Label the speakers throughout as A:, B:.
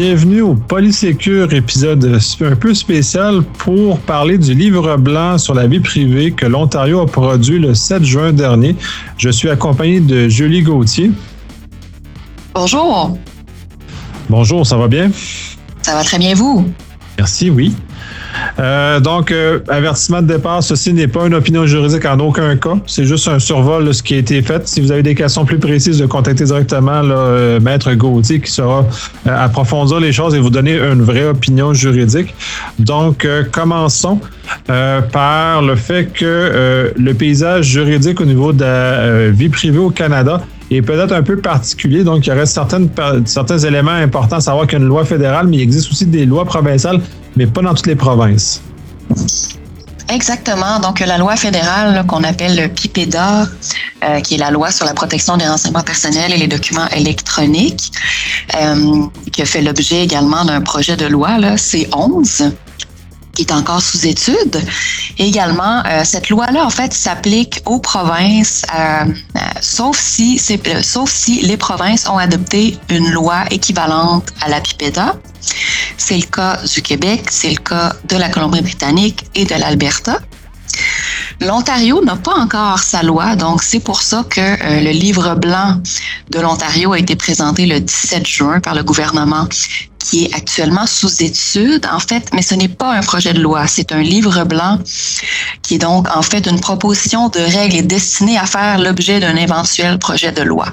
A: Bienvenue au Polysécure, épisode un peu spécial pour parler du livre blanc sur la vie privée que l'Ontario a produit le 7 juin dernier. Je suis accompagné de Julie Gauthier.
B: Bonjour.
A: Bonjour, ça va bien?
B: Ça va très bien, vous?
A: Merci, oui. Euh, donc, euh, avertissement de départ, ceci n'est pas une opinion juridique en aucun cas. C'est juste un survol de ce qui a été fait. Si vous avez des questions plus précises, de contacter directement le euh, Maître Gauthier qui sera approfondir les choses et vous donner une vraie opinion juridique. Donc, commençons par le fait que le paysage juridique au niveau de la vie privée au Canada est peut-être un peu particulier. Donc, il y aurait certains éléments importants à savoir qu'il y a une loi fédérale, mais il existe aussi des lois provinciales mais pas dans toutes les provinces.
B: Exactement. Donc, la loi fédérale qu'on appelle le PIPEDA, euh, qui est la loi sur la protection des renseignements personnels et les documents électroniques, euh, qui a fait l'objet également d'un projet de loi, là, C11 qui est encore sous étude. Également, euh, cette loi-là, en fait, s'applique aux provinces, euh, euh, sauf si sauf si les provinces ont adopté une loi équivalente à la PIPEDA. C'est le cas du Québec, c'est le cas de la Colombie-Britannique et de l'Alberta. L'Ontario n'a pas encore sa loi, donc c'est pour ça que euh, le livre blanc de l'Ontario a été présenté le 17 juin par le gouvernement qui est actuellement sous étude, en fait, mais ce n'est pas un projet de loi, c'est un livre blanc qui est donc en fait une proposition de règles destinée à faire l'objet d'un éventuel projet de loi.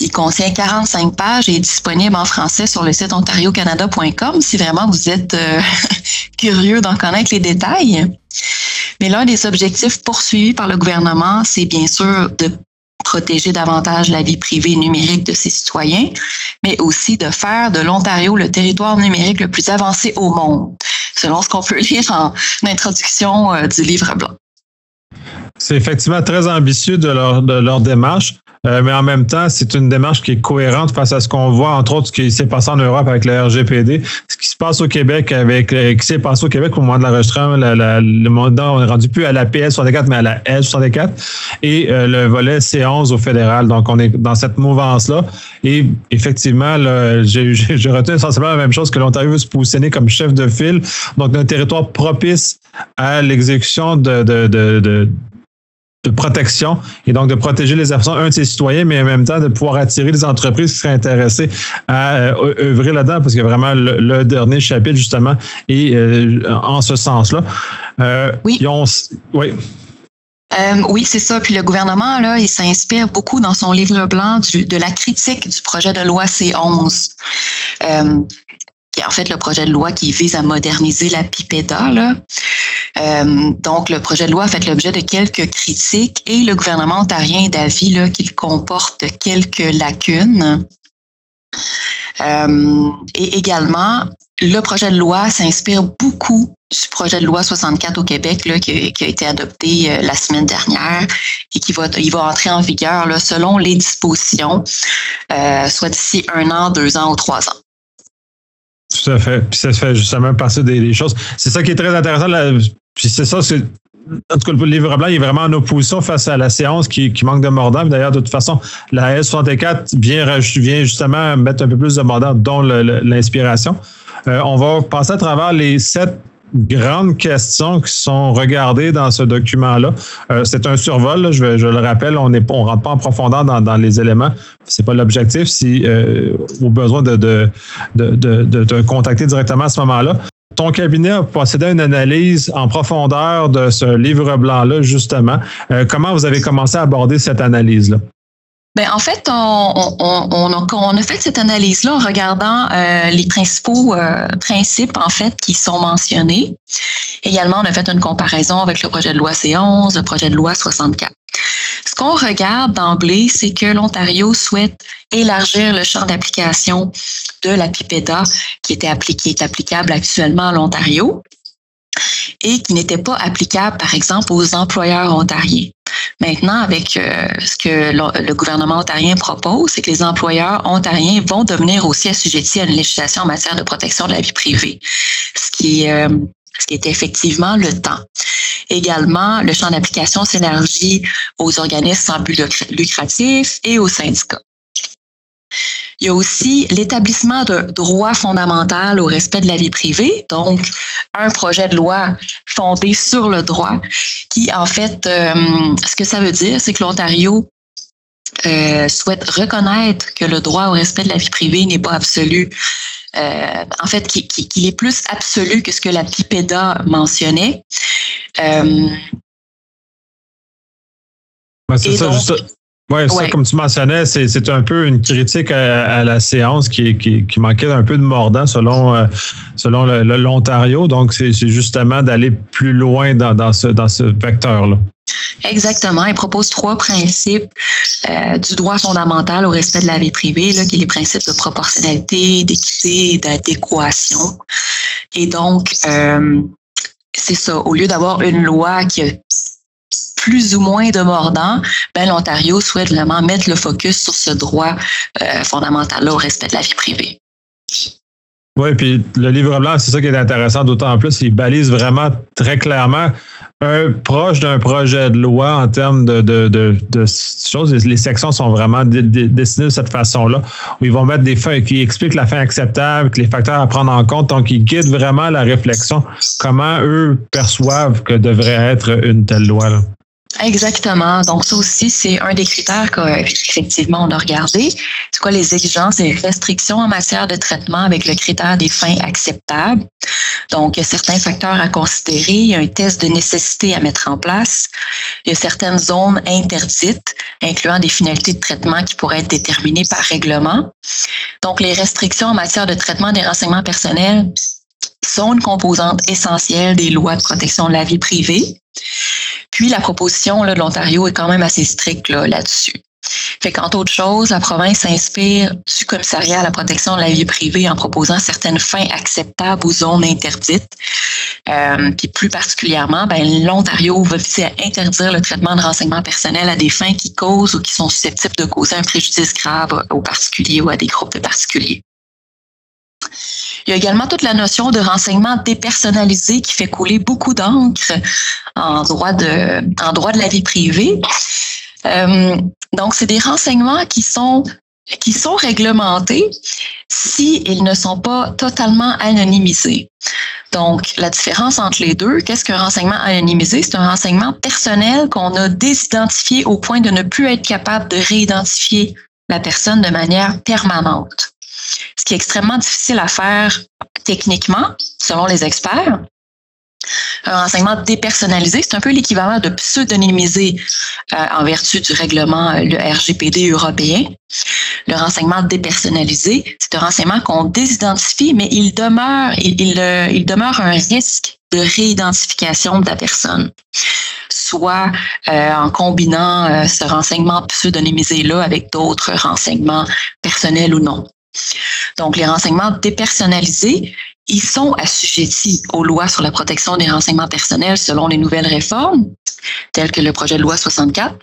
B: Il contient 45 pages et est disponible en français sur le site ontariocanada.com si vraiment vous êtes euh, curieux d'en connaître les détails. Mais l'un des objectifs poursuivis par le gouvernement, c'est bien sûr de protéger davantage la vie privée numérique de ses citoyens, mais aussi de faire de l'Ontario le territoire numérique le plus avancé au monde, selon ce qu'on peut lire en introduction euh, du livre blanc.
A: C'est effectivement très ambitieux de leur, de leur démarche. Euh, mais en même temps, c'est une démarche qui est cohérente face à ce qu'on voit, entre autres, ce qui s'est passé en Europe avec le RGPD, ce qui se passe au Québec avec, euh, qui s'est passé au Québec au moment de l'enregistrement, le mandat, on est rendu plus à la PS64, mais à la L64 et euh, le volet C11 au fédéral. Donc, on est dans cette mouvance-là. Et effectivement, j'ai retenu essentiellement la même chose que l'Ontario veut se positionner comme chef de file, donc un territoire propice à l'exécution de, de, de de protection et donc de protéger les personnes, un de ses citoyens, mais en même temps de pouvoir attirer les entreprises qui seraient intéressées à euh, œuvrer là-dedans, parce que vraiment le, dernier chapitre, justement, est euh, en ce sens-là.
B: Euh, oui. oui. oui, c'est ça. Puis le gouvernement, là, il s'inspire beaucoup dans son livre blanc du, de la critique du projet de loi C11 qui est en fait le projet de loi qui vise à moderniser la PIPEDA. Euh, donc, le projet de loi a fait l'objet de quelques critiques et le gouvernement ontarien est d'avis qu'il comporte quelques lacunes. Euh, et également, le projet de loi s'inspire beaucoup du projet de loi 64 au Québec là, qui, a été adopté euh, la semaine dernière et qui va, il va entrer en vigueur selon les dispositions, soit d'ici un an, deux ans ou trois ans.
A: Tout à fait. Puis ça se fait justement passer des, choses. C'est ça qui est très intéressant. Puis c'est ça, c'est. En tout cas, le livre blanc il est vraiment en opposition face à la séance qui, manque de mordant. D'ailleurs, de toute façon, la S64 vient, vient justement mettre un peu plus de mordant, dont l'inspiration. Euh, on va passer à travers les sept grandes questions qui sont regardées dans ce document-là. Euh, c'est un survol, je, le rappelle, on ne on rentre pas en profondeur dans, les éléments. C'est pas l'objectif. Si euh, au besoin de, de, de, te contacter directement à ce moment-là. Ton cabinet a procédé à une analyse en profondeur de ce livre blanc-là, justement. Euh, comment vous avez commencé à aborder cette analyse-là?
B: Ben, en fait, on, on, on, a, on, a, fait cette analyse-là en regardant euh, les principaux euh, principes, en fait, qui sont mentionnés. Également, on a fait une comparaison avec le projet de loi C11, le projet de loi 64. Ce qu'on regarde d'emblée, c'est que l'Ontario souhaite élargir le champ d'application de la PIPEDA qui était appliqué, est applicable actuellement à l'Ontario et qui n'était pas applicable, par exemple, aux employeurs ontariens. Maintenant, avec euh, ce que le, gouvernement ontarien propose, c'est que les employeurs ontariens vont devenir aussi assujettis à une législation en matière de protection de la vie privée, ce qui, euh, ce qui est effectivement le temps. Également, le champ d'application s'élargit aux organismes sans but lucratif et aux syndicats. Il y a aussi l'établissement d'un droit fondamental au respect de la vie privée, donc un projet de loi fondé sur le droit, qui en fait, euh, ce que ça veut dire, c'est que l'Ontario euh, souhaite reconnaître que le droit au respect de la vie privée n'est pas absolu. Euh, en fait, qu'il est plus absolu que ce que la PIPEDA mentionnait.
A: C'est ça, juste, ouais, ça, comme tu mentionnais, c'est un peu une critique à, la séance qui, qui, qui, manquait un peu de mordant selon, euh, selon l'Ontario. Donc, c'est justement d'aller plus loin dans, dans ce, dans ce vecteur-là.
B: Exactement. Il propose trois principes euh, du droit fondamental au respect de la vie privée, là, qui est les principes de proportionnalité, d'équité et d'adéquation. Et donc, euh, c'est ça. Au lieu d'avoir une loi qui a plus ou moins de mordant, ben, l'Ontario souhaite vraiment mettre le focus sur ce droit euh, fondamental au respect de la vie privée.
A: Oui, puis le livre blanc, c'est ça qui est intéressant, d'autant plus, il balise vraiment très clairement un proche d'un projet de loi en termes de, choses. Les sections sont vraiment dessinées de cette façon-là, où ils vont mettre des fins qui expliquent la fin acceptable, les facteurs à prendre en compte, donc ils guident vraiment la réflexion, comment eux perçoivent que devrait être une telle loi. Là.
B: Exactement. Donc, ça aussi, c'est un des critères qu'effectivement on a regardé. C'est quoi les exigences et restrictions en matière de traitement avec le critère des fins acceptables. Donc, il y a certains facteurs à considérer. Il y a un test de nécessité à mettre en place. Il y a certaines zones interdites, incluant des finalités de traitement qui pourraient être déterminées par règlement. Donc, les restrictions en matière de traitement des renseignements personnels sont une composante essentielle des lois de protection de la vie privée. Puis la proposition là, de l'Ontario est quand même assez stricte là-dessus. fait qu'entre autres choses, la province s'inspire du commissariat à la protection de la vie privée en proposant certaines fins acceptables aux zones interdites. Euh, puis plus particulièrement, ben, l'Ontario va viser à interdire le traitement de renseignements personnels à des fins qui causent ou qui sont susceptibles de causer un préjudice grave aux particuliers ou à des groupes de particuliers. Il y a également toute la notion de renseignement dépersonnalisé qui fait couler beaucoup d'encre en droit de, en droit de la vie privée. Euh, donc, c'est des renseignements qui sont qui sont réglementés s'ils ne sont pas totalement anonymisés. Donc, la différence entre les deux, qu'est-ce qu'un renseignement anonymisé? C'est un renseignement personnel qu'on a désidentifié au point de ne plus être capable de réidentifier la personne de manière permanente ce qui est extrêmement difficile à faire techniquement, selon les experts. Un renseignement dépersonnalisé, c'est un peu l'équivalent de pseudonymiser euh, en vertu du règlement euh, le RGPD européen. Le renseignement dépersonnalisé, c'est un renseignement qu'on désidentifie, mais il demeure, il, euh, il, demeure un risque de réidentification de la personne, soit en combinant ce renseignement pseudonymisé-là avec d'autres renseignements personnels ou non. Donc, les renseignements dépersonnalisés, ils sont assujettis aux lois sur la protection des renseignements personnels selon les nouvelles réformes, telles que le projet de loi 64.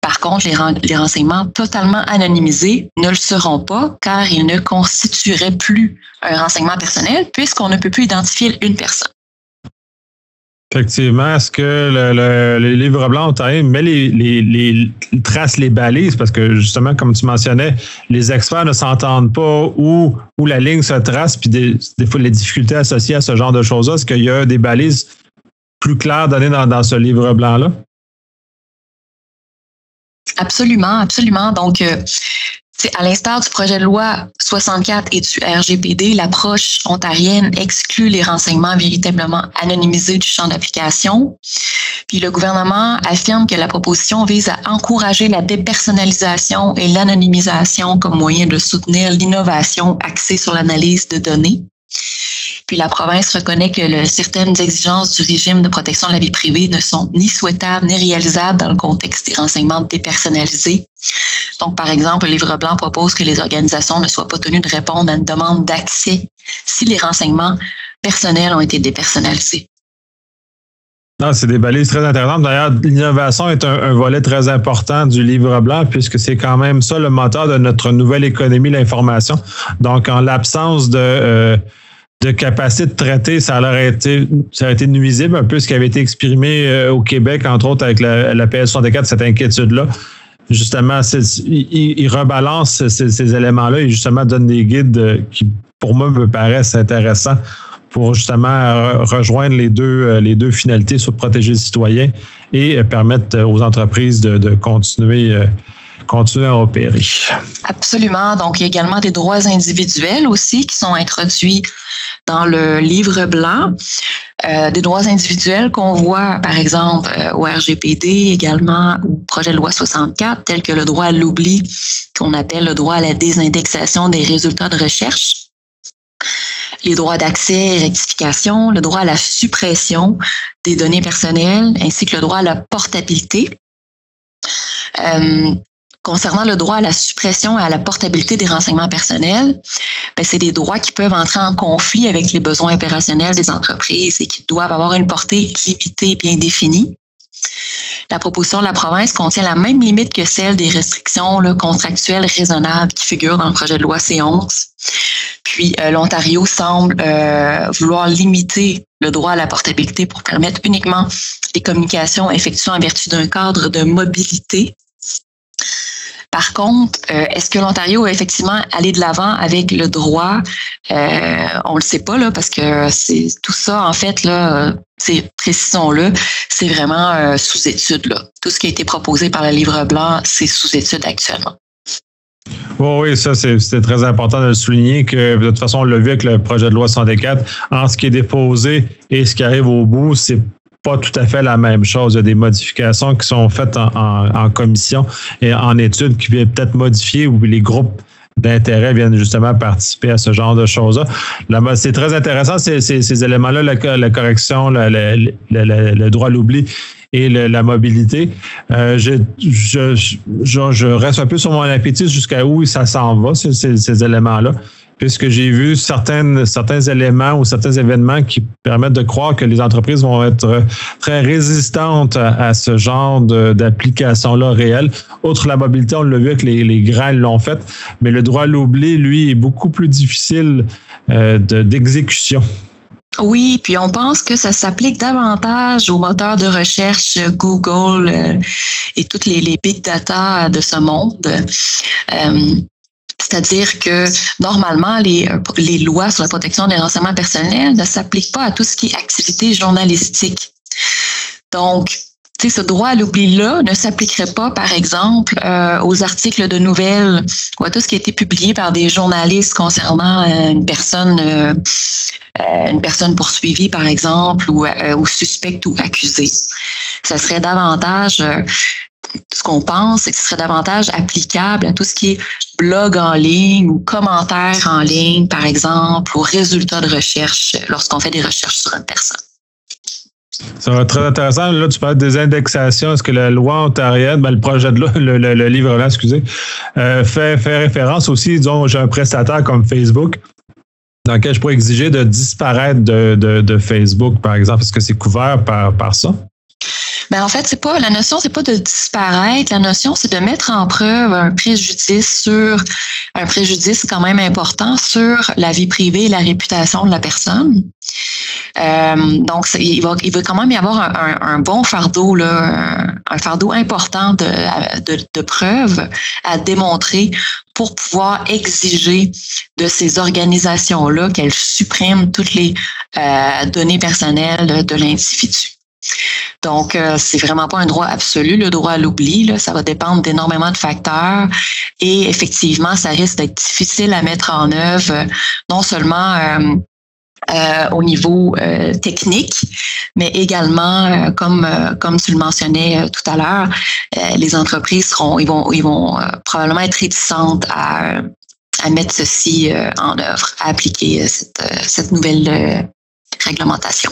B: Par contre, les, renseignements totalement anonymisés ne le seront pas car ils ne constitueraient plus un renseignement personnel puisqu'on ne peut plus identifier une personne.
A: Effectivement, est-ce que le, le, livre blanc ontarien met les, les, les, traces, les balises, parce que justement, comme tu mentionnais, les experts ne s'entendent pas où, la ligne se trace, puis des, fois les difficultés associées à ce genre de choses-là. Est-ce qu'il y a des balises plus claires données dans, dans ce livre blanc-là?
B: Absolument, absolument. Donc, euh, à l'instar du projet de loi 64 et du RGPD, l'approche ontarienne exclut les renseignements véritablement anonymisés du champ d'application. Puis le gouvernement affirme que la proposition vise à encourager la dépersonnalisation et l'anonymisation comme moyen de soutenir l'innovation axée sur l'analyse de données. Puis la province reconnaît que certaines exigences du régime de protection de la vie privée ne sont ni souhaitables ni réalisables dans le contexte des renseignements dépersonnalisés. Donc, par exemple, le livre blanc propose que les organisations ne soient pas tenues de répondre à une demande d'accès si les renseignements personnels ont été dépersonnalisés.
A: Non, c'est des balises très intéressantes. D'ailleurs, l'innovation est un, volet très important du livre blanc puisque c'est quand même ça le moteur de notre nouvelle économie, l'information. Donc, en l'absence de, euh, de capacité de traiter, ça aurait été, ça aurait été nuisible, un peu ce qui avait été exprimé euh, au Québec, entre autres avec la, la PS64, cette inquiétude-là. justement, il, rebalance ces, éléments-là et justement donne des guides qui, pour moi, me paraissent intéressants pour justement rejoindre les deux, les deux finalités sur protéger les citoyens et permettre aux entreprises de, de continuer continuer à opérer.
B: Absolument. Donc, il y a également des droits individuels aussi qui sont introduits dans le livre blanc. Euh, des droits individuels qu'on voit, par exemple, euh, au RGPD également, au projet de loi 64, tel que le droit à l'oubli, qu'on appelle le droit à la désindexation des résultats de recherche les droits d'accès et rectification, le droit à la suppression des données personnelles, ainsi que le droit à la portabilité. Euh, Concernant le droit à la suppression et à la portabilité des renseignements personnels, ben, c'est des droits qui peuvent entrer en conflit avec les besoins opérationnels des entreprises et qui doivent avoir une portée limitée et bien définie. La proposition de la province contient la même limite que celle des restrictions contractuelles raisonnables qui figurent dans le projet de loi C11. Puis euh, l'Ontario semble euh, vouloir limiter le droit à la portabilité pour permettre uniquement des communications effectuées en vertu d'un cadre de mobilité par contre, euh, est-ce que l'Ontario a effectivement allé de l'avant avec le droit? Euh, on le sait pas, là, parce que c'est tout ça, en fait, là, précisons-le, c'est vraiment euh, sous étude. Là. Tout ce qui a été proposé par le livre blanc, c'est sous étude actuellement.
A: oui, ça, c'est très important de le souligner que de toute façon, on l'a vu avec le projet de loi 104, en ce qui est déposé et ce qui arrive au bout, c'est pas tout à fait la même chose. Il y a des modifications qui sont faites en, commission et en études qui viennent peut-être modifier ou les groupes d'intérêt viennent justement participer à ce genre de choses-là. C'est très intéressant, ces, éléments-là, la, correction, le droit à l'oubli et la mobilité. Euh, je, reste un peu sur mon appétit jusqu'à où ça s'en va, ces éléments-là puisque j'ai vu certaines, certains éléments ou certains événements qui permettent de croire que les entreprises vont être très résistantes à, ce genre d'application-là réelle. Outre la mobilité, on l'a vu que les, les grands l'ont fait, mais le droit à l'oubli, lui, est beaucoup plus difficile euh, d'exécution.
B: Oui, puis on pense que ça s'applique davantage aux moteurs de recherche Google euh, et toutes les, les, big data de ce monde. Euh, c'est-à-dire que normalement, les, euh, les lois sur la protection des renseignements personnels ne s'appliquent pas à tout ce qui est activité journalistique. Donc, ce droit à l'oubli-là ne s'appliquerait pas, par exemple, euh, aux articles de nouvelles ou à tout ce qui a été publié par des journalistes concernant euh, une personne, une personne poursuivie, par exemple, ou, ou suspecte ou accusée. Ça serait davantage ce qu'on pense, c'est que ce serait davantage applicable à tout ce qui est blog en ligne ou commentaires en ligne, par exemple, ou résultats de recherche lorsqu'on fait des recherches sur une personne.
A: Ça va être très intéressant. Là, tu parles des indexations. Est-ce que la loi ontarienne, ben, le projet de loi, le, livre là, excusez, euh, fait, référence aussi, disons, j'ai un prestataire comme Facebook dans lequel je pourrais exiger de disparaître de, de, Facebook, par exemple. Est-ce que c'est couvert par, par ça?
B: Ben en fait, c'est pas la notion, c'est pas de disparaître. La notion, c'est de mettre en preuve un préjudice sur un préjudice quand même important sur la vie privée et la réputation de la personne. Euh, donc, il va, il va quand même y avoir un, bon fardeau, là, un fardeau important de, de, de preuves à démontrer pour pouvoir exiger de ces organisations-là qu'elles suppriment toutes les euh, données personnelles de l'individu. Donc, euh, c'est vraiment pas un droit absolu, le droit à l'oubli. Ça va dépendre d'énormément de facteurs. Et effectivement, ça risque d'être difficile à mettre en œuvre, non seulement euh, euh, au niveau technique, mais également, comme comme tu le mentionnais tout à l'heure, les entreprises seront, ils vont, ils vont probablement être réticentes à, à mettre ceci en œuvre, à appliquer cette, cette nouvelle réglementation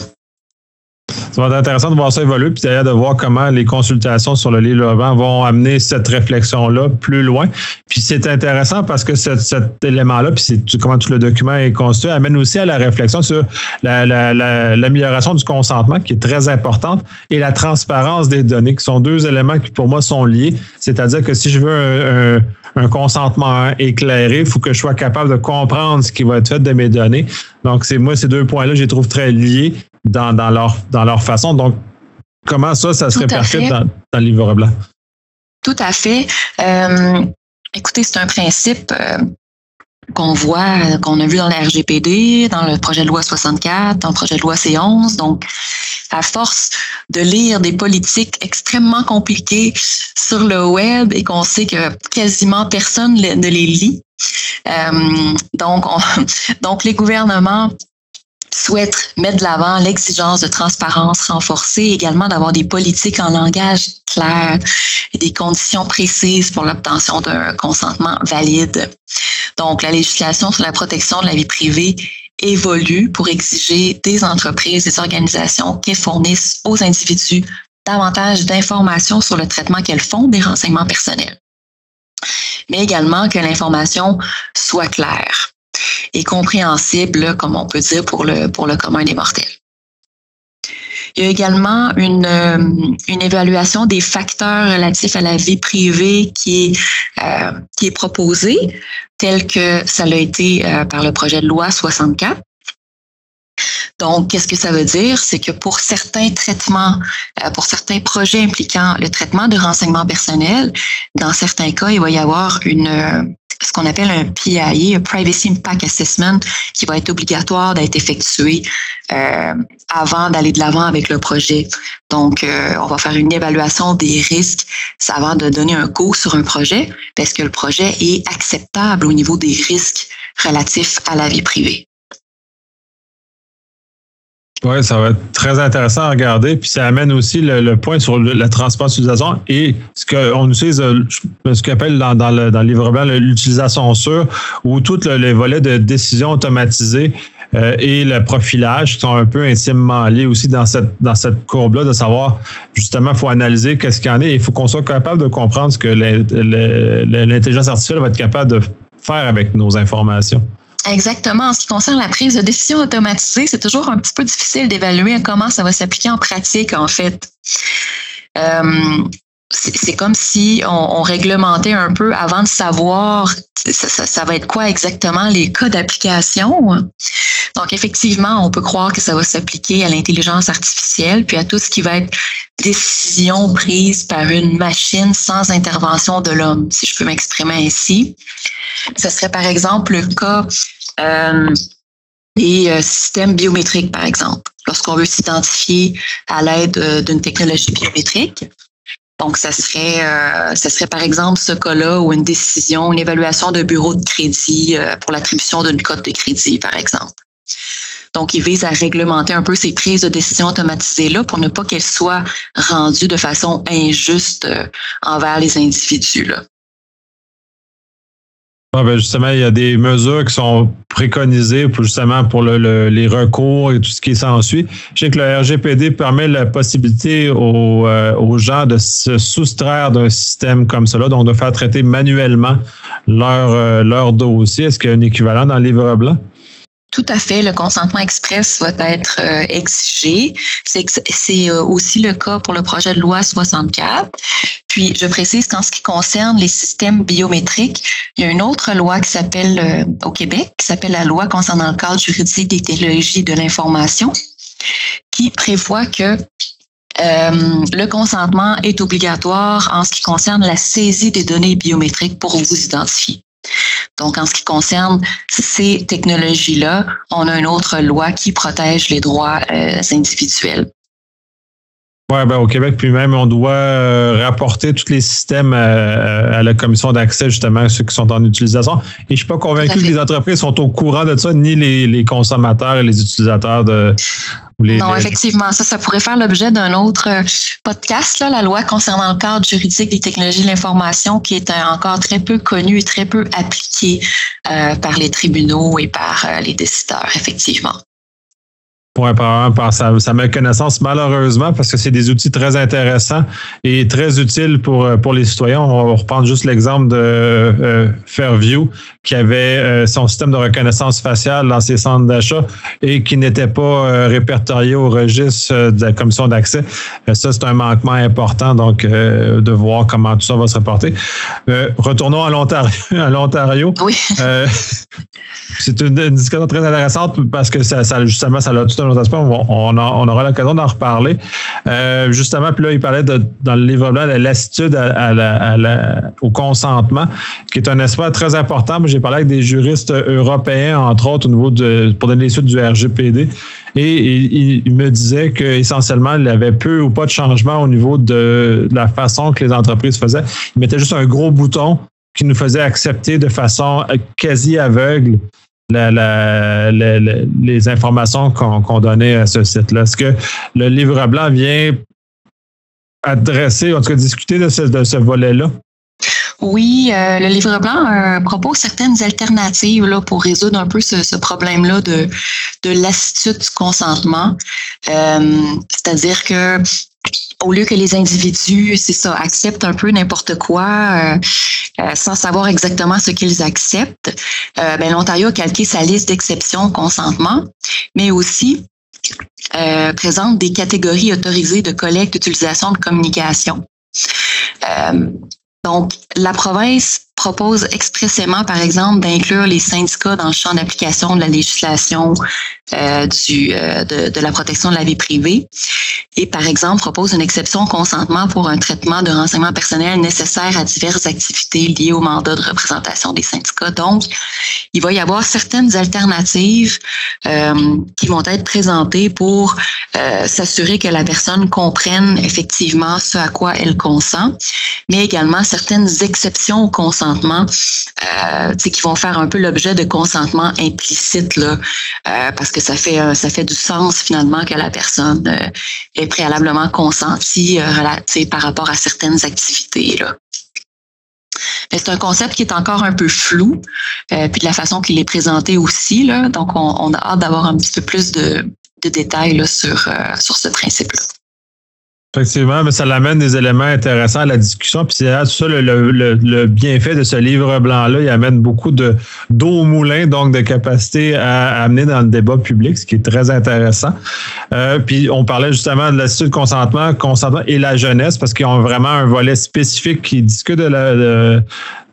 A: ça va être intéressant de voir ça évoluer, puis d'ailleurs de voir comment les consultations sur le livre blanc vont amener cette réflexion-là plus loin. Puis c'est intéressant parce que cet, élément-là, puis c'est comment tout le document est construit, amène aussi à la réflexion sur l'amélioration du consentement, qui est très importante, et la transparence des données, qui sont deux éléments qui pour moi sont liés. C'est-à-dire que si je veux un, un consentement éclairé, il faut que je sois capable de comprendre ce qui va être fait de mes données. Donc, c'est moi, ces deux points-là, je les trouve très liés dans, dans, leur, dans leur façon. Donc, comment ça, ça serait parfait dans, dans le livre blanc?
B: Tout à fait. écoutez, c'est un principe qu'on voit, qu'on a vu dans la RGPD, dans le projet de loi 64, dans le projet de loi C11. Donc, à force de lire des politiques extrêmement compliquées sur le web et qu'on sait que quasiment personne ne les lit, euh, donc, donc les gouvernements souhaitent mettre de l'avant l'exigence de transparence renforcée, également d'avoir des politiques en langage clair et des conditions précises pour l'obtention d'un consentement valide. Donc, la législation sur la protection de la vie privée évolue pour exiger des entreprises, des organisations qui fournissent aux individus davantage d'informations sur le traitement qu'elles font des renseignements personnels, mais également que l'information soit claire compréhensible, comme on peut dire, pour le, pour le commun des mortels. Il y a également une, euh, une évaluation des facteurs relatifs à la vie privée qui est, euh, qui est proposée, tel que ça l'a été euh, par le projet de loi 64. Donc, qu'est-ce que ça veut dire? C'est que pour certains traitements, pour certains projets impliquant le traitement de renseignements personnels, dans certains cas, il va y avoir une, ce qu'on appelle un PIA, un Privacy Impact Assessment, qui va être obligatoire d'être effectué euh, avant d'aller de l'avant avec le projet. Donc, euh, on va faire une évaluation des risques avant de donner un go sur un projet, parce que le projet est acceptable au niveau des risques relatifs à la vie privée.
A: Oui, ça va être très intéressant à regarder. Puis ça amène aussi le, point sur la transparence et ce qu'on utilise, euh, ce qu'on appelle dans, dans, le, dans le livre blanc l'utilisation sûre, ou tout les volets de décision automatisée euh, et le profilage sont un peu intimement liés aussi dans cette, dans cette courbe-là, de savoir justement, il faut analyser qu'est-ce qu'il y en est et il faut qu'on soit capable de comprendre ce que l'intelligence artificielle va être capable de faire avec nos informations.
B: Exactement. En ce qui concerne la prise de décision automatisée, c'est toujours un petit peu difficile d'évaluer comment ça va s'appliquer en pratique, en fait. Euh, c'est comme si on, réglementait un peu avant de savoir ça, va être quoi exactement les cas d'application. Donc, effectivement, on peut croire que ça va s'appliquer à l'intelligence artificielle, puis à tout ce qui va être décision prise par une machine sans intervention de l'homme, si je peux m'exprimer ainsi. Ce serait par exemple le cas euh, des euh, systèmes biométriques, par exemple, lorsqu'on veut s'identifier à l'aide euh, d'une technologie biométrique. Donc, ça serait, euh, ça serait par exemple ce cas-là ou une décision, une évaluation de bureau de crédit euh, pour l'attribution d'une cote de crédit, par exemple. Donc, il vise à réglementer un peu ces prises de décision automatisées-là pour ne pas qu'elles soient rendues de façon injuste envers les individus. Là.
A: Ah, ben, justement, il y a des mesures qui sont préconisées pour justement pour le, les recours et tout ce qui s'ensuit. Je sais que le RGPD permet la possibilité aux, euh, aux gens de se soustraire d'un système comme cela, donc de faire traiter manuellement leur, euh, leur dossier. Est-ce qu'il y a un équivalent dans le livre blanc?
B: Tout à fait. Le consentement express va être euh, exigé. C'est euh, aussi le cas pour le projet de loi 64. Puis, je précise qu'en ce qui concerne les systèmes biométriques, il y a une autre loi qui s'appelle euh, au Québec, qui s'appelle la loi concernant le cadre juridique des technologies de l'information, qui prévoit que le consentement est obligatoire en ce qui concerne la saisie des données biométriques pour vous identifier. Donc, en ce qui concerne ces technologies-là, on a une autre loi qui protège les droits euh, individuels.
A: Oui, ben, au Québec, puis même, on doit euh, rapporter tous les systèmes euh, à la commission d'accès, justement, ceux qui sont en utilisation. Et je suis pas convaincu que les entreprises sont au courant de ça, ni les, les consommateurs et les utilisateurs de,
B: non, effectivement, ça, ça pourrait faire l'objet d'un autre euh, podcast, là, la loi concernant le cadre juridique des technologies de l'information, qui est encore très peu connue et très peu appliquée euh, par les tribunaux et par euh, les décideurs, effectivement.
A: Oui, par, par sa, sa méconnaissance, malheureusement, parce que c'est des outils très intéressants et très utiles pour, euh, pour les citoyens. On va reprendre juste l'exemple de euh, Fairview, qui avait euh, son système de reconnaissance faciale dans ses centres d'achat et qui n'était pas répertorié au registre de la commission d'accès. ça, c'est un manquement important, donc, de voir comment tout ça va se reporter. retournons à l'Ontario.
B: Oui.
A: c'est une, discussion très intéressante parce que ça, ça justement, ça a tout un on, aura l'occasion d'en reparler. Euh, justement, puis là, il parlait de, dans le livre blanc de l'attitude à, la, au consentement, qui est un aspect très important. J'ai parlé avec des juristes européens, entre autres, au niveau de, pour donner les suites du RGPD. Et il, me disait qu'essentiellement, il avait peu ou pas de changement au niveau de, la façon que les entreprises faisaient. Il mettait juste un gros bouton qui nous faisait accepter de façon quasi aveugle les informations qu'on donnait à ce site-là. Est-ce que le livre blanc vient adresser, en tout cas discuter de ce, volet-là?
B: Oui, euh, le livre blanc propose certaines alternatives pour résoudre un peu ce, problème-là de, de lassitude du consentement. Euh, c'est-à-dire que au lieu que les individus, c'est ça, acceptent un peu n'importe quoi sans savoir exactement ce qu'ils acceptent, ben, l'Ontario a calqué sa liste d'exceptions consentement, mais aussi présente des catégories autorisées de collecte, d'utilisation, de communication. Donc, la province propose expressément, par exemple, d'inclure les syndicats dans le champ d'application de la législation euh, du, euh, de, de, la protection de la vie privée et, par exemple, propose une exception au consentement pour un traitement de renseignements personnels nécessaire à diverses activités liées au mandat de représentation des syndicats. Donc, il va y avoir certaines alternatives euh, qui vont être présentées pour euh, s'assurer que la personne comprenne effectivement ce à quoi elle consent, mais également certaines exceptions au consentement consentement, euh, qui vont faire un peu l'objet de consentement implicite là, euh, parce que ça fait euh, ça fait du sens finalement que la personne euh, est préalablement consentie euh, par rapport à certaines activités là. C'est un concept qui est encore un peu flou, puis de la façon qu'il est présenté aussi. Là, donc, on, a hâte d'avoir un petit peu plus de, de détails là, sur, sur ce principe-là.
A: Effectivement, mais ça l'amène des éléments intéressants à la discussion. Puis c'est ça le, le, bienfait de ce livre blanc-là. Il amène beaucoup de d'eau au moulin, donc de capacité à, amener dans le débat public, ce qui est très intéressant. Euh, puis on parlait justement de l'attitude consentement, consentement et la jeunesse, parce qu'ils ont vraiment un volet spécifique qui discute de la, de,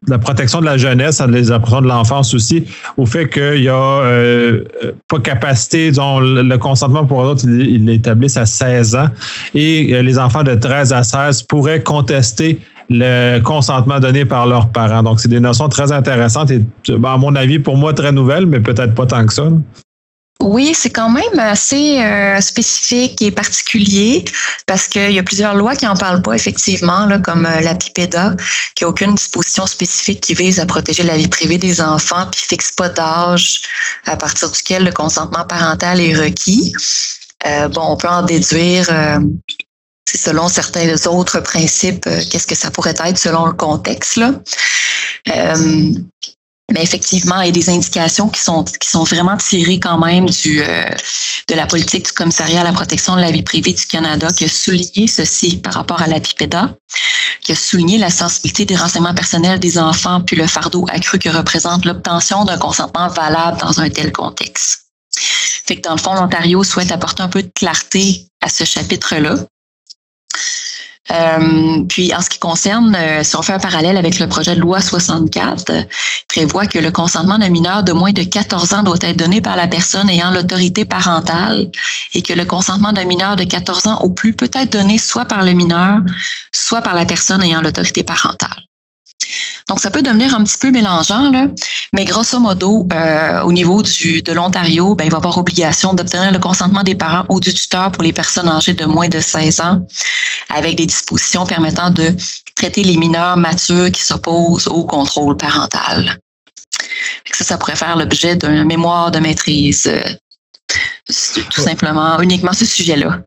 A: la protection de la jeunesse, les impressions de l'enfance aussi, au fait qu'il y a euh, pas capacité, disons, le consentement pour eux ils l'établissent à 16 ans et euh, les enfants de 13 à 16 pourraient contester le consentement donné par leurs parents. Donc, c'est des notions très intéressantes et, à mon avis, pour moi, très nouvelles, mais peut-être pas tant que ça.
B: Oui, c'est quand même assez euh, spécifique et particulier parce qu'il y a plusieurs lois qui en parlent pas effectivement, comme euh, la PIPEDA, qui a aucune disposition spécifique qui vise à protéger la vie privée des enfants, puis fixe pas d'âge à partir duquel le consentement parental est requis. Euh, bon, on peut en déduire selon certains autres principes, qu'est-ce que ça pourrait être selon le contexte. Mais effectivement, il y a des indications qui sont qui sont vraiment tirées quand même du euh, de la politique du commissariat à la protection de la vie privée du Canada qui a souligné ceci par rapport à la PIPEDA, qui a souligné la sensibilité des renseignements personnels des enfants puis le fardeau accru que représente l'obtention d'un consentement valable dans un tel contexte. Fait que dans le fond, l'Ontario souhaite apporter un peu de clarté à ce chapitre-là. Euh, puis en ce qui concerne, euh, si on fait un parallèle avec le projet de loi 64, euh, prévoit que le consentement d'un mineur de moins de 14 ans doit être donné par la personne ayant l'autorité parentale et que le consentement d'un mineur de 14 ans au plus peut être donné soit par le mineur, soit par la personne ayant l'autorité parentale. Donc, ça peut devenir un petit peu mélangeant, là, mais grosso modo, euh, au niveau du, de l'Ontario, ben, il va y avoir obligation d'obtenir le consentement des parents ou du tuteur pour les personnes âgées de moins de 16 ans, avec des dispositions permettant de traiter les mineurs matures qui s'opposent au contrôle parental. Ça, ça pourrait faire l'objet d'un mémoire de maîtrise, euh, tout simplement, uniquement ce sujet-là.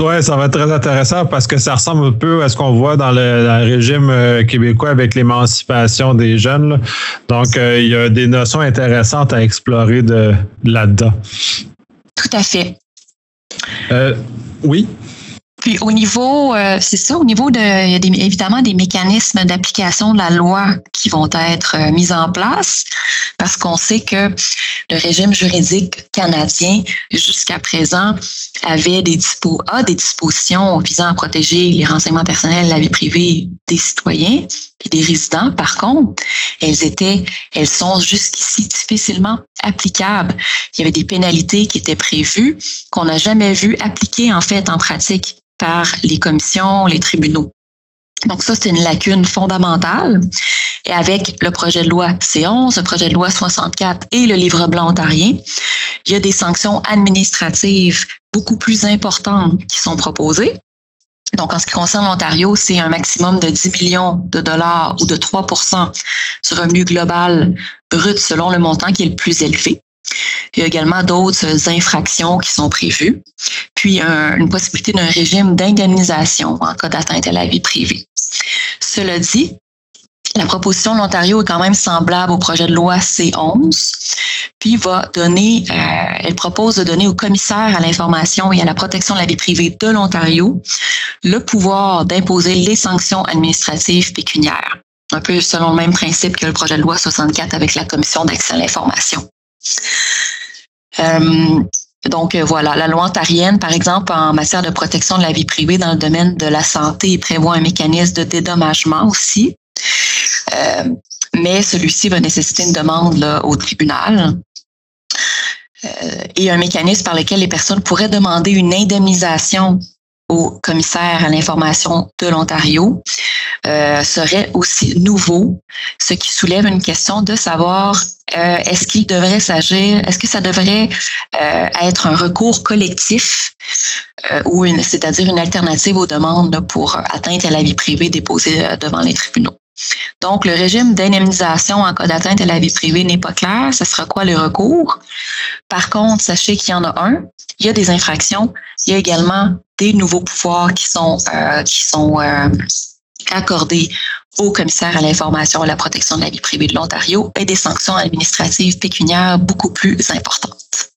A: Oui, ça va être très intéressant parce que ça ressemble un peu à ce qu'on voit dans le, régime euh, québécois avec l'émancipation des jeunes. Donc, euh, il y a des notions intéressantes à explorer de, là-dedans.
B: Tout à fait.
A: Euh, oui?
B: Puis au niveau, euh, c'est ça, au niveau de, il y a évidemment des mécanismes d'application de la loi qui vont être euh, mis en place parce qu'on sait que le régime juridique canadien jusqu'à présent avait des dispo, a des dispositions visant à protéger les renseignements personnels, la vie privée des citoyens et des résidents. Par contre, elles étaient, elles sont jusqu'ici difficilement applicables. Il y avait des pénalités qui étaient prévues qu'on n'a jamais vu appliquées en fait en pratique par les commissions, les tribunaux. Donc ça, c'est une lacune fondamentale. Et avec le projet de loi C11, le projet de loi 64 et le livre blanc ontarien, il y a des sanctions administratives beaucoup plus importantes qui sont proposées. Donc, en ce qui concerne l'Ontario, c'est un maximum de 10 millions de dollars ou de 3 sur revenu global brut selon le montant qui est le plus élevé. Il y a également d'autres infractions qui sont prévues, puis une possibilité d'un régime d'indemnisation en cas d'atteinte à la vie privée. Cela dit, la proposition de l'Ontario est quand même semblable au projet de loi C11, puis va donner, euh, elle propose de donner au commissaire à l'information et à la protection de la vie privée de l'Ontario le pouvoir d'imposer les sanctions administratives pécuniaires, un peu selon le même principe que le projet de loi 64 avec la commission d'accès à l'information. Euh, donc euh, voilà, la loi ontarienne, par exemple, en matière de protection de la vie privée dans le domaine de la santé, prévoit un mécanisme de dédommagement aussi. Euh, mais celui-ci va nécessiter une demande là, au tribunal euh, et un mécanisme par lequel les personnes pourraient demander une indemnisation au commissaire à l'information de l'Ontario euh, serait aussi nouveau, ce qui soulève une question de savoir euh, est-ce qu'il devrait s'agir, est-ce que ça devrait euh, être un recours collectif euh, ou une, c'est-à-dire une alternative aux demandes pour atteinte à la vie privée déposées devant les tribunaux. Donc, le régime d'indemnisation en cas d'atteinte à la vie privée n'est pas clair. Ce sera quoi le recours? Par contre, sachez qu'il y en a un. Il y a des infractions. Il y a également des nouveaux pouvoirs qui sont, euh, qui sont euh, accordés au commissaire à l'information et à la protection de la vie privée de l'Ontario et des sanctions administratives pécuniaires beaucoup plus importantes.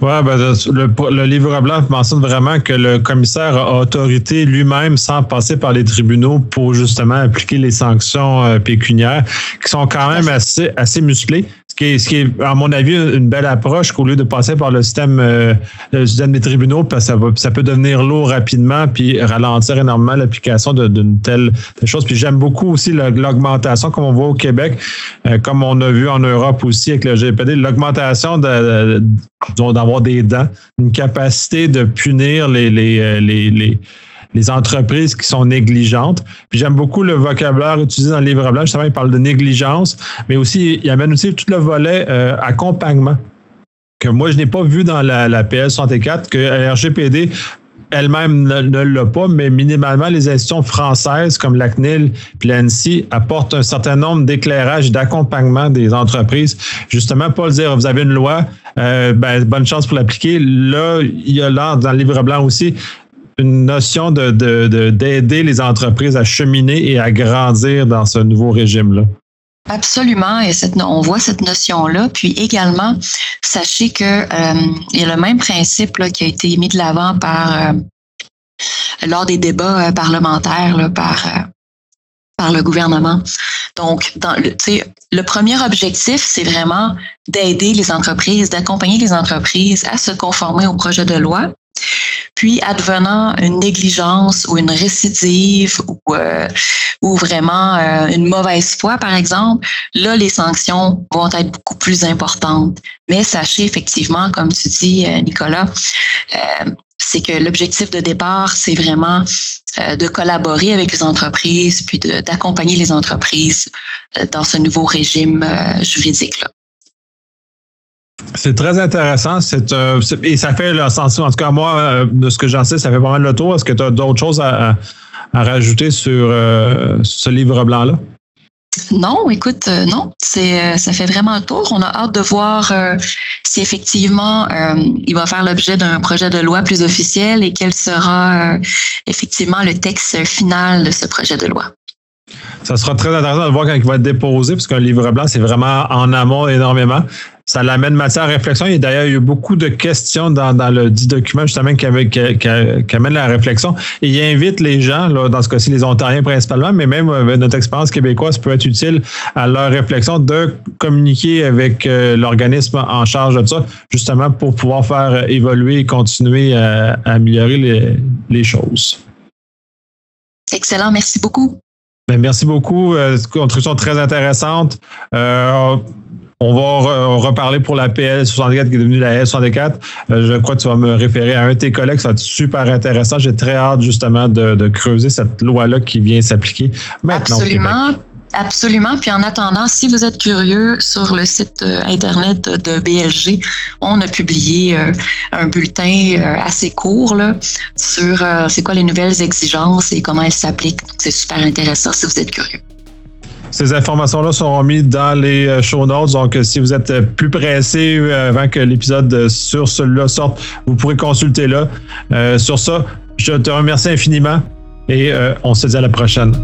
A: Oui, ben, le, le, livre blanc mentionne vraiment que le commissaire a autorité lui-même sans passer par les tribunaux pour justement appliquer les sanctions euh, pécuniaires qui sont quand même assez, assez musclées qui est, ce qui est, à mon avis, une belle approche qu'au lieu de passer par le système, euh, le système des tribunaux, parce que ça, va, ça peut devenir lourd rapidement puis ralentir énormément l'application d'une telle chose. Puis j'aime beaucoup aussi l'augmentation, comme on voit au Québec, euh, comme on a vu en Europe aussi avec le GPD, l'augmentation d'avoir des dents, une capacité de punir les, les, euh, les, les les entreprises qui sont négligentes. Puis j'aime beaucoup le vocabulaire utilisé dans le livre blanc. Justement, il parle de négligence, mais aussi, il amène aussi tout le volet euh, accompagnement que moi, je n'ai pas vu dans la, la PS 64, que la RGPD elle-même ne, l'a pas, mais minimalement, les institutions françaises comme la CNIL et l'ANSI apportent un certain nombre d'éclairages d'accompagnement des entreprises. Justement, pas dire, vous avez une loi, euh, ben, bonne chance pour l'appliquer. Là, il y a là, dans le livre blanc aussi, une notion de, d'aider les entreprises à cheminer et à grandir dans ce nouveau régime-là.
B: Absolument, et cette, on voit cette notion-là. Puis également, sachez que euh, il y a le même principe qui a été mis de l'avant par euh, lors des débats euh, parlementaires par par le gouvernement. Donc, dans le, le premier objectif, c'est vraiment d'aider les entreprises, d'accompagner les entreprises à se conformer au projet de loi puis, advenant une négligence ou une récidive ou, euh, ou vraiment euh, une mauvaise foi, par exemple, là, les sanctions vont être beaucoup plus importantes. Mais sachez effectivement, comme tu dis, euh, Nicolas, c'est que l'objectif de départ, c'est vraiment de collaborer avec les entreprises, puis d'accompagner les entreprises dans ce nouveau régime juridique-là.
A: C'est très intéressant. Euh, et ça fait le sens. En tout cas, moi, euh, de ce que j'en sais, ça fait pas mal le tour. Est-ce que tu as d'autres choses à, rajouter sur euh, ce livre blanc-là?
B: Non, écoute, non, c'est ça fait vraiment le tour. On a hâte de voir si effectivement il va faire l'objet d'un projet de loi plus officiel et quel sera effectivement le texte final de ce projet de loi.
A: Ça sera très intéressant de voir quand il va être déposé, parce qu'un livre blanc, c'est vraiment en amont énormément. Ça l'amène matière à réflexion. Et d'ailleurs, il y a eu beaucoup de questions dans, le dit document, justement, qui, avait, amène la réflexion. Et il invite les gens, là, dans ce cas-ci, les Ontariens principalement, mais même euh, notre expérience québécoise peut être utile à leur réflexion de communiquer avec euh, l'organisme en charge de ça, justement pour pouvoir faire évoluer et continuer à, améliorer les choses.
B: Excellent, merci beaucoup.
A: Ben, merci beaucoup. Euh, contribution très intéressante. Euh, on va reparler pour la PL 64 qui est devenue la S 64. Euh, je crois que tu vas me référer à un de tes collègues. Ça va être super intéressant. J'ai très hâte justement de, de creuser cette loi-là qui vient s'appliquer maintenant.
B: Absolument. Absolument. Puis en attendant, si vous êtes curieux, sur le site euh, Internet de BLG, on a publié euh, un bulletin euh, assez court là, sur c'est quoi les nouvelles exigences et comment elles s'appliquent. C'est super intéressant si vous êtes curieux.
A: Ces informations-là seront mises dans les show notes. Donc, si vous êtes plus pressé avant que l'épisode sur celui-là sorte, vous pourrez consulter là. sur ça, je te remercie infiniment et on se dit à la prochaine.